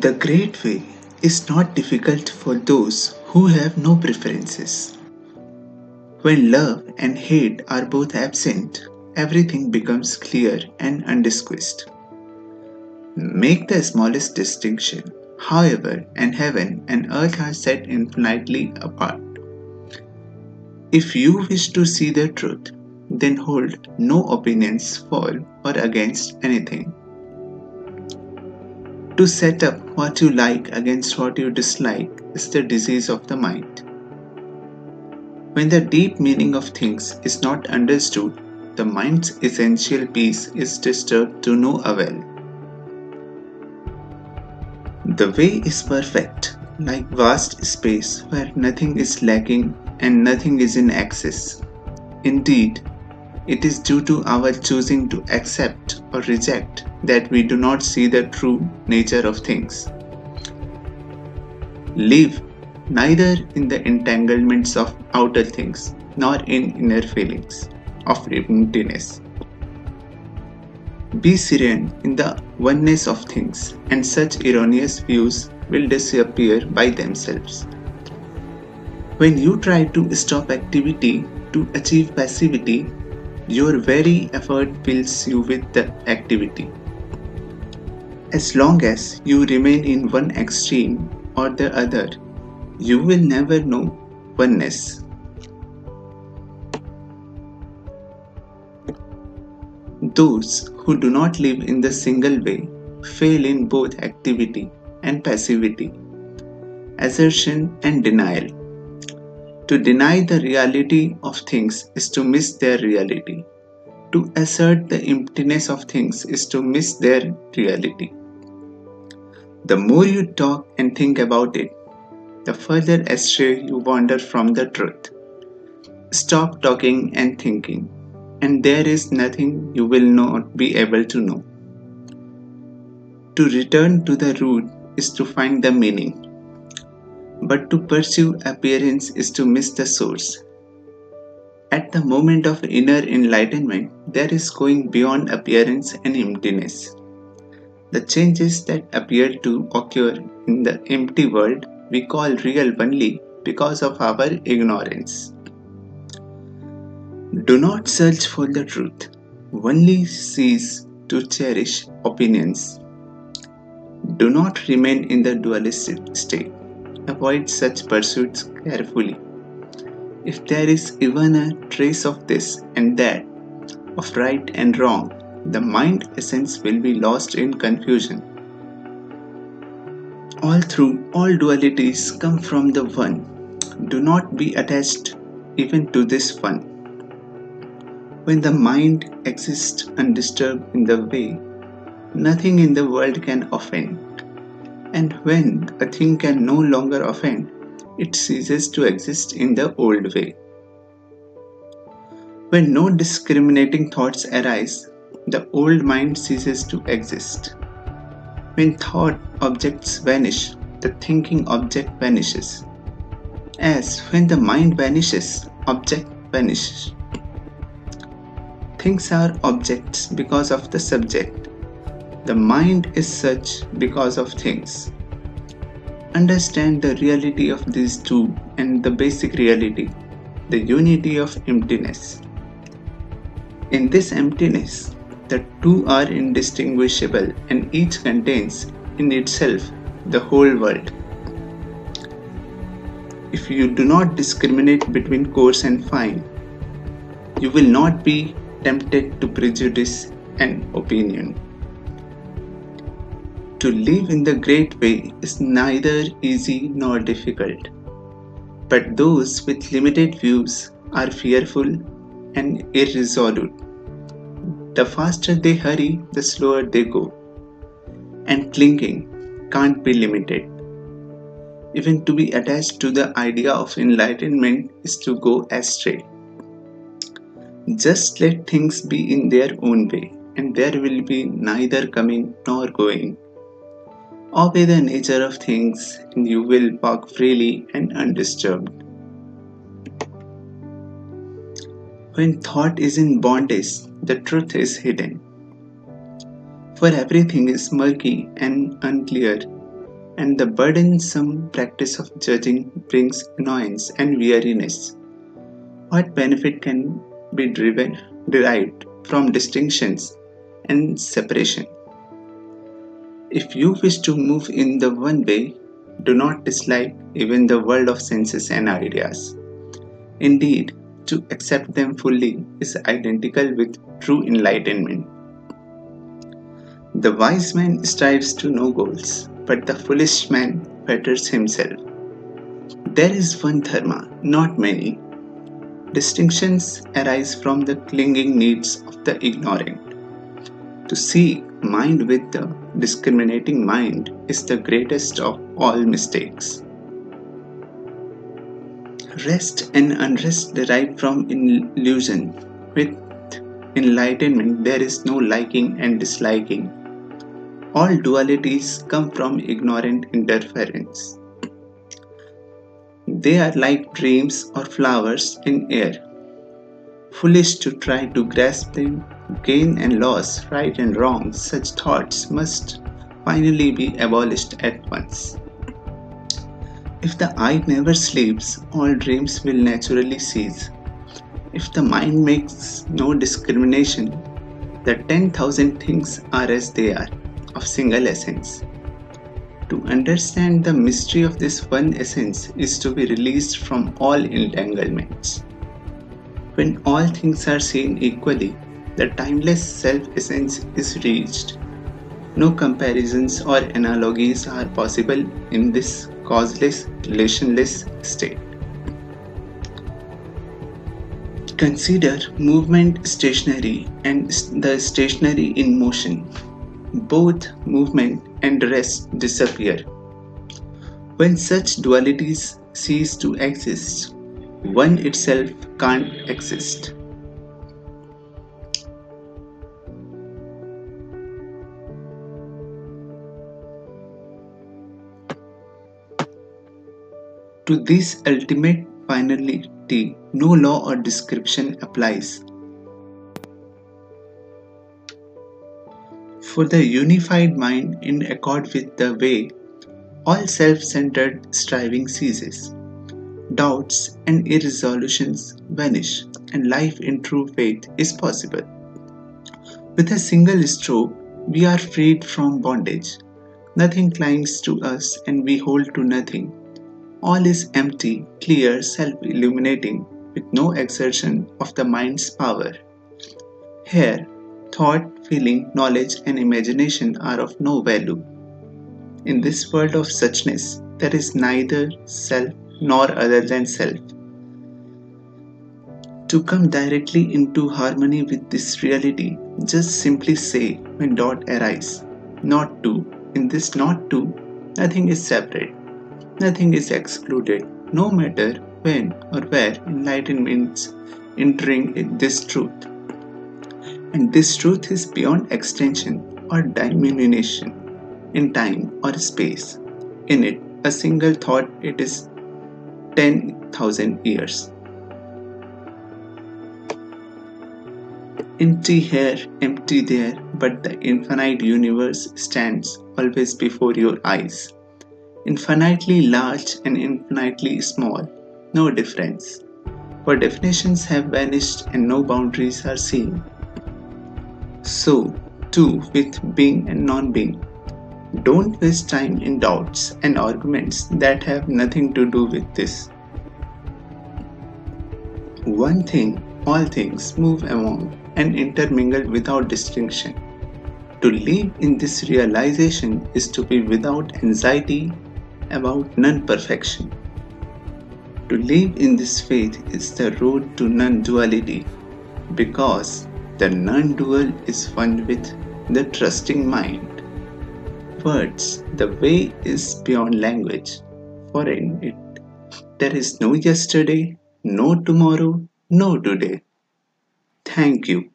The Great Way is not difficult for those who have no preferences. When love and hate are both absent, everything becomes clear and undisguised. Make the smallest distinction, however, and heaven and earth are set infinitely apart. If you wish to see the truth, then hold no opinions for or against anything. To set up what you like against what you dislike is the disease of the mind. When the deep meaning of things is not understood, the mind's essential peace is disturbed to no avail. The way is perfect, like vast space where nothing is lacking and nothing is in excess. Indeed, it is due to our choosing to accept or reject that we do not see the true nature of things. Live neither in the entanglements of outer things nor in inner feelings of emptiness. Be serene in the oneness of things, and such erroneous views will disappear by themselves. When you try to stop activity to achieve passivity, your very effort fills you with the activity. As long as you remain in one extreme or the other, you will never know oneness. Those who do not live in the single way fail in both activity and passivity, assertion and denial. To deny the reality of things is to miss their reality. To assert the emptiness of things is to miss their reality. The more you talk and think about it, the further astray you wander from the truth. Stop talking and thinking, and there is nothing you will not be able to know. To return to the root is to find the meaning but to pursue appearance is to miss the source. At the moment of inner enlightenment, there is going beyond appearance and emptiness. The changes that appear to occur in the empty world we call real only because of our ignorance. Do not search for the truth, only cease to cherish opinions. Do not remain in the dualistic state Avoid such pursuits carefully. If there is even a trace of this and that, of right and wrong, the mind essence will be lost in confusion. All through all dualities come from the One. Do not be attached even to this One. When the mind exists undisturbed in the way, nothing in the world can offend and when a thing can no longer offend, it ceases to exist in the old way. When no discriminating thoughts arise, the old mind ceases to exist. When thought objects vanish, the thinking object vanishes. As when the mind vanishes, object vanishes. Things are objects because of the subject the mind is such because of things. Understand the reality of these two and the basic reality, the unity of emptiness. In this emptiness, the two are indistinguishable and each contains in itself the whole world. If you do not discriminate between coarse and fine, you will not be tempted to prejudice and opinion. To live in the great way is neither easy nor difficult, but those with limited views are fearful and irresolute. The faster they hurry, the slower they go. And clinging can't be limited. Even to be attached to the idea of enlightenment is to go astray. Just let things be in their own way, and there will be neither coming nor going. Obey the nature of things, and you will walk freely and undisturbed. When thought is in bondage, the truth is hidden. For everything is murky and unclear and the burdensome practice of judging brings annoyance and weariness. What benefit can be driven, derived from distinctions and separation? If you wish to move in the one way, do not dislike even the world of senses and ideas. Indeed, to accept them fully is identical with true enlightenment. The wise man strives to no goals, but the foolish man fetters himself. There is one dharma, not many. Distinctions arise from the clinging needs of the ignorant. To see mind with the discriminating mind is the greatest of all mistakes. Rest and unrest derive from illusion. With enlightenment, there is no liking and disliking. All dualities come from ignorant interference. They are like dreams or flowers in air. Foolish to try to grasp them, gain and loss, right and wrong, such thoughts must finally be abolished at once. If the eye never sleeps, all dreams will naturally cease. If the mind makes no discrimination, the 10,000 things are as they are, of single essence. To understand the mystery of this one essence is to be released from all entanglements. When all things are seen equally, the timeless self essence is reached. No comparisons or analogies are possible in this causeless, relationless state. Consider movement stationary and the stationary in motion. Both movement and rest disappear. When such dualities cease to exist, one itself can't exist. To this ultimate finality, no law or description applies. For the unified mind, in accord with the way, all self centered striving ceases. Doubts and irresolutions vanish, and life in true faith is possible. With a single stroke, we are freed from bondage. Nothing clings to us, and we hold to nothing. All is empty, clear, self illuminating, with no exertion of the mind's power. Here, thought, feeling, knowledge, and imagination are of no value. In this world of suchness, there is neither self nor other than self. To come directly into harmony with this reality, just simply say when dot arise, not two. In this not two, nothing is separate. Nothing is excluded, no matter when or where enlightenment entering this truth. And this truth is beyond extension or diminution in time or space. In it, a single thought, it is 10,000 years. Empty here, empty there, but the infinite universe stands always before your eyes infinitely large and infinitely small, no difference. For definitions have vanished and no boundaries are seen. So, too, with being and non being. Don't waste time in doubts and arguments that have nothing to do with this. One thing, all things move among and intermingle without distinction. To live in this realization is to be without anxiety about non perfection. To live in this faith is the road to non duality because the non dual is one with the trusting mind. Words, the way is beyond language, for in it there is no yesterday, no tomorrow, no today. Thank you.